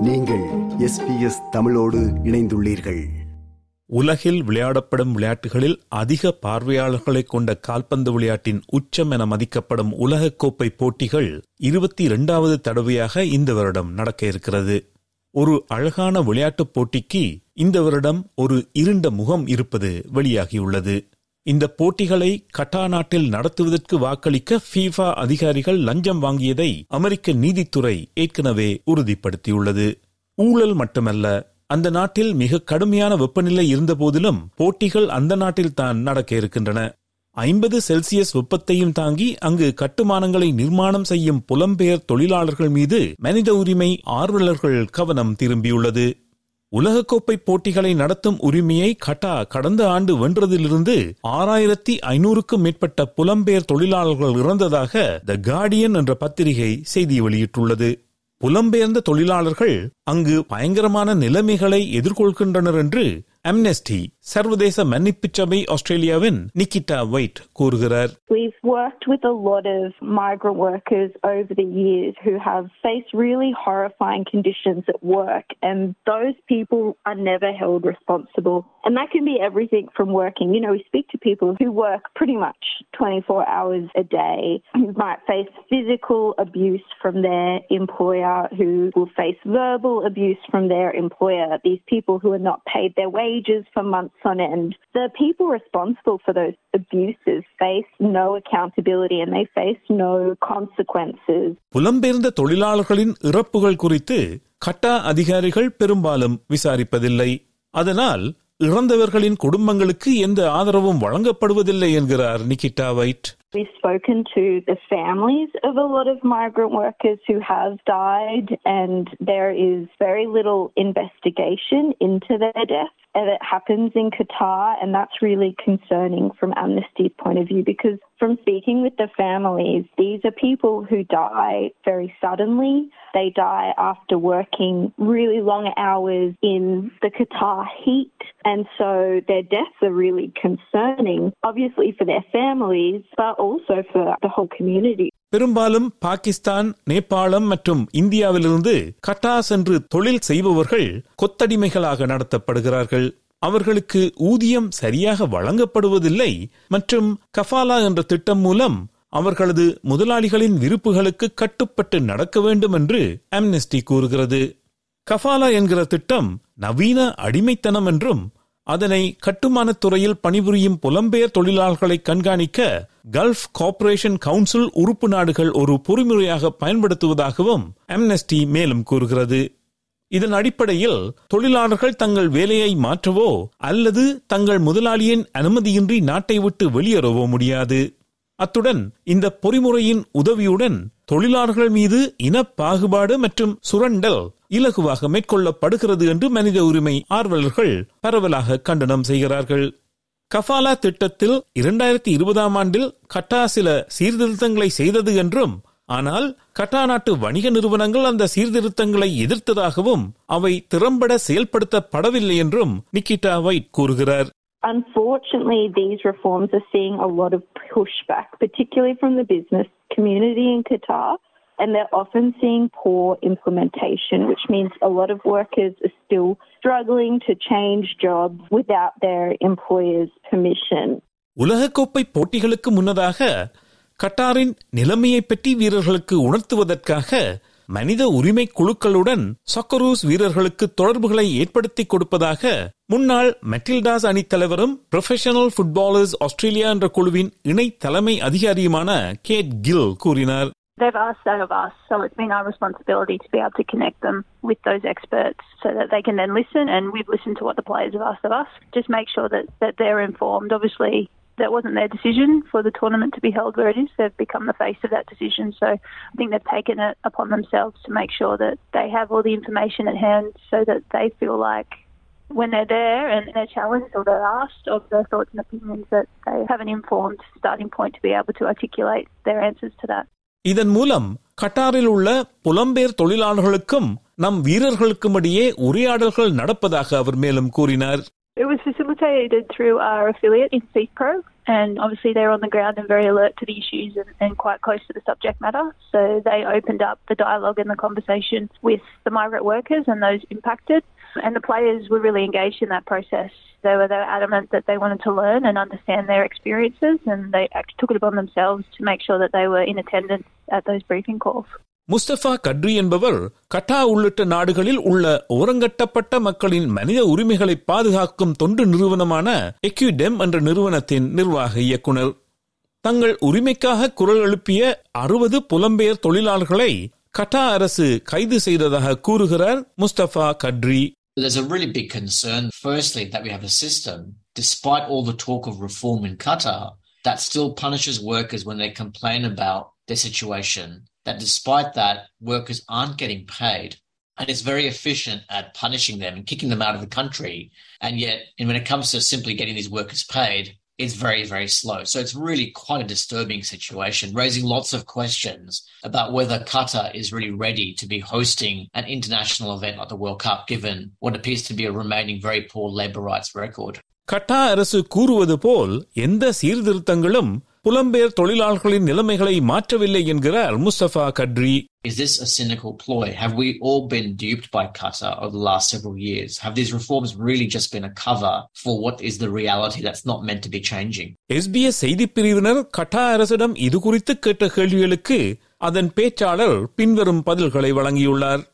நீங்கள் எஸ்பிஎஸ் தமிழோடு இணைந்துள்ளீர்கள். உலகில் விளையாடப்படும் விளையாட்டுகளில் அதிக பார்வையாளர்களை கொண்ட கால்பந்து விளையாட்டின் உச்சம் என மதிக்கப்படும் உலகக்கோப்பை போட்டிகள் இருபத்தி இரண்டாவது தடவையாக இந்த வருடம் நடக்க இருக்கிறது. ஒரு அழகான விளையாட்டுப் போட்டிக்கு இந்த வருடம் ஒரு இருண்ட முகம் இருப்பது வெளியாகியுள்ளது. இந்த போட்டிகளை கட்டா நாட்டில் நடத்துவதற்கு வாக்களிக்க ஃபீஃபா அதிகாரிகள் லஞ்சம் வாங்கியதை அமெரிக்க நீதித்துறை ஏற்கனவே உறுதிப்படுத்தியுள்ளது. ஊழல் மட்டுமல்ல அந்த நாட்டில் மிக கடுமையான வெப்பநிலை இருந்தபோதிலும் போட்டிகள் அந்த நாட்டில் தான் நடக்க இருக்கின்றன. ஐம்பது செல்சியஸ் வெப்பத்தையும் தாங்கி அங்கு கட்டுமானங்களை நிர்மாணம் செய்யும் புலம்பெயர் தொழிலாளர்கள் மீது மனித உரிமை ஆர்வலர்கள் கவனம் திரும்பியுள்ளது. உலகக்கோப்பை போட்டிகளை நடத்தும் உரிமையை கட்டா கடந்த ஆண்டு வென்றதிலிருந்து ஆறாயிரத்தி ஐநூறுக்கும் மேற்பட்ட புலம்பெயர் தொழிலாளர்கள் இறந்ததாக த கார்டியன் என்ற பத்திரிகை செய்தி வெளியிட்டுள்ளது. புலம்பெயர்ந்த தொழிலாளர்கள் அங்கு பயங்கரமான நிலைமைகளை எதிர்கொள்கின்றனர் என்று அம்னெஸ்டி சர்வதேச மன்னிப்புச் சபை ஆஸ்திரேலியாவின் நிக்கிட்டா ஒயிட் கூறுகிறார் We've worked with a lot of migrant workers over the years who have faced really horrifying conditions at work, and those people are never held responsible. And that can be everything from working. You know, we speak to people who work pretty much 24 hours a day, who might face physical abuse from their employer, who will face verbal abuse from their employer, these people who are not paid their wages for months on end. The people responsible for those abuses face no accountability and they face no consequences. புலம்பெயர்ந்த தொழிலாளர்களின் இறப்புகள் குறித்து கட்டா அதிகாரிகள் பெரும்பாலும் விசாரிப்பதில்லை அதனால் இறந்தவர்களின் குடும்பங்களுக்கு எந்த ஆதரவும் வழங்கப்படுவதில்லை என்கிறார் Nikita White We've spoken to the families of a lot of migrant workers who have died, and there is very little investigation into their death. It happens in Qatar, and that's really concerning from Amnesty's point of view because from speaking with the families, these are people who die very suddenly. They die after working really long hours in the Qatar heat, and so their deaths are really concerning, obviously for their families, but also for the whole community. பெரும்பாலும் பாகிஸ்தான் நேபாளம் மற்றும் இந்தியாவிலிருந்து கட்டா சென்று தொழில் செய்பவர்கள் கொத்தடிமைகளாக நடத்தப்படுகிறார்கள். அவர்களுக்கு ஊதியம் சரியாக வழங்கப்படுவதில்லை மற்றும் கஃபாலா என்ற திட்டம் மூலம் அவர்களது முதலாளிகளின் விருப்புகளுக்கு கட்டுப்பட்டு நடக்க வேண்டும் என்று அம்னெஸ்டி கூறுகிறது. கஃபாலா என்கிற திட்டம் நவீன அடிமைத்தனம் என்றும் அதனை கட்டுமானத் துறையில் பணிபுரியும் புலம்பெயர் தொழிலாளர்களை கண்காணிக்க கல்ஃப் கார்ப்பரேஷன் கவுன்சில் உறுப்பு நாடுகள் ஒரு பொறிமுறையாக பயன்படுத்துவதாகவும் அம்னஸ்டி மேலும் கூறுகிறது. இதன் அடிப்படையில் தொழிலாளர்கள் தங்கள் வேலையை மாற்றவோ அல்லது தங்கள் முதலாளியின் அனுமதியின்றி நாட்டை விட்டு வெளியேறவோ முடியாது. அத்துடன் இந்த பொறிமுறையின் உதவியுடன் தொழிலாளர்கள் மீது இன பாகுபாடு மற்றும் சுரண்டல் இலகுவாக மேற்கொள்ளப்படுகிறது என்று மனித உரிமை ஆர்வலர்கள் பரவலாக கண்டனம் செய்கிறார்கள். கஃபாலா திட்டத்தில் இரண்டாயிரத்தி இருபதாம் ஆண்டில் கட்டா சில சீர்திருத்தங்களை செய்தது என்றும் ஆனால் கட்டா நாட்டு வணிக நிறுவனங்கள் அந்த சீர்திருத்தங்களை எதிர்த்ததாகவும் அவை திறம்பட செயல்படுத்தப்படவில்லை என்றும் நிக்கிட்டா வைட் கூறுகிறார். Unfortunately, these reforms are seeing a lot of pushback, particularly from the business community in Qatar, and they're often seeing poor implementation, which means a lot of workers are still struggling to change jobs without their employer's permission. உலகக்கோப்பை போட்டிகளுக்கு முன்னதாக கட்டாரின் நிலைமையை பற்றி வீரர்களுக்கு உணர்த்துவதற்காக மனித உரிமை குழுக்களுடன் சொக்கரூஸ் வீரர்களுக்கு தொடர்புகளை ஏற்படுத்தி கொடுப்பதாக முன்னாள் மெட்டில்டாஸ் அணி தலைவரும் ப்ரொஃபஷனல் ஃபுட்பாலர்ஸ் ஆஸ்திரேலியா என்ற குழுவின் இணை தலைமை அதிகாரியுமான கேட் கில் கூறினார் They've asked that of us, so it's been our responsibility to be able to connect them with those experts so that they can then listen. And we've listened to what the players have asked of us. Just make sure that, that they're informed. Obviously, that wasn't their decision for the tournament to be held where it is. They've become the face of that decision. So I think they've taken it upon themselves to make sure that they have all the information at hand so that they feel like when they're there and they're challenged or they're asked of their thoughts and opinions that they have an informed starting point to be able to articulate their answers to that. இதன் மூலம் கட்டாரில் உள்ள புலம்பெயர் தொழிலாளர்களுக்கும் நம் வீரர்களுக்கும் இடையே உரையாடல்கள் நடப்பதாக அவர் மேலும் கூறினார். It was facilitated through our affiliate in CPRO, and obviously they're on the ground and very alert to the issues and, and quite close to the subject matter. So they opened up the dialogue and the conversation with the migrant workers and those impacted, and the players were really engaged in that process. They were, they were adamant that they wanted to learn and understand their experiences, and they took it upon themselves to make sure that they were in attendance at those briefing calls. Mustafa Gadkari என்பவர் கட்டா உள்ளிட்ட நாடுகளில் உள்ள ஓரங்கட்டப்பட்ட மக்களின் மனித உரிமைகளை பாதுகாக்கும் தொண்டு நிறுவனமான எக்யூடெம் என்ற நிறுவனத்தின் நிர்வாக இயக்குனர் தங்கள் உரிமைக்காக குரல் எழுப்பிய அறுபது புலம்பெயர் தொழிலாளர்களை கட்டா அரசு கைது செய்ததாக கூறுகிறார் Mustafa Qadri There's a really big concern, firstly, that we have a system, despite all the talk of reform in Qatar, that still punishes workers when they complain about their situation. That despite that, workers aren't getting paid. And it's very efficient at punishing them and kicking them out of the country. And yet, and when it comes to simply getting these workers paid, it's very, very slow. So it's really quite a disturbing situation, raising lots of questions about whether Qatar is really ready to be hosting an international event like the World Cup, given what appears to be a remaining very poor labour rights record. கட்டா அரசு கூறுவது போல் எந்த சீர்திருத்தங்களும் புலம்பெயர் தொழிலாளர்களின் நிலைமைகளை மாற்றவில்லை என்கிறார் Mustafa Qadri Is this a cynical ploy? Have we all been duped by Qatar over the last several years? Have these reforms really just been a cover for what is the reality that's not meant to be changing? SBS செய்திப் பிரிவினர் கட்டா அரசிடம் இது குறித்து கேட்ட கேள்விகளுக்கு அதன் பேச்சாளர் பின்வரும் பதில்களை வழங்கியுள்ளார்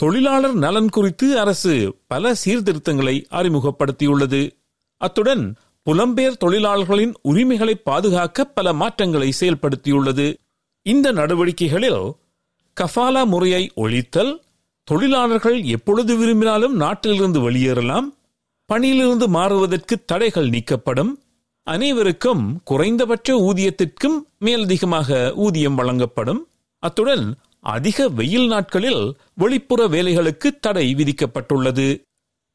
தொழிலாளர் நலன் குறித்து அரசு பல சீர்திருத்தங்களை அறிமுகப்படுத்தியுள்ளது அத்துடன் புலம்பெயர் தொழிலாளர்களின் உரிமைகளை பாதுகாக்க பல மாற்றங்களை செயல்படுத்தியுள்ளது. இந்த நடவடிக்கைகளில் கஃபாலா முறையை ஒழித்தல் தொழிலாளர்கள் எப்பொழுது விரும்பினாலும் நாட்டிலிருந்து வெளியேறலாம் பணியிலிருந்து மாறுவதற்கு தடைகள் நீக்கப்படும் அனைவருக்கும் குறைந்தபட்ச ஊதியத்திற்கும் மேலதிகமாக ஊதியம் வழங்கப்படும். அத்துடன் அதிக வெயில் நாட்களில் வெளிப்புற வேலைகளுக்கு தடை விதிக்கப்பட்டுள்ளது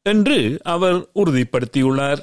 என்று அவர் உறுதிப்படுத்தியுள்ளார்.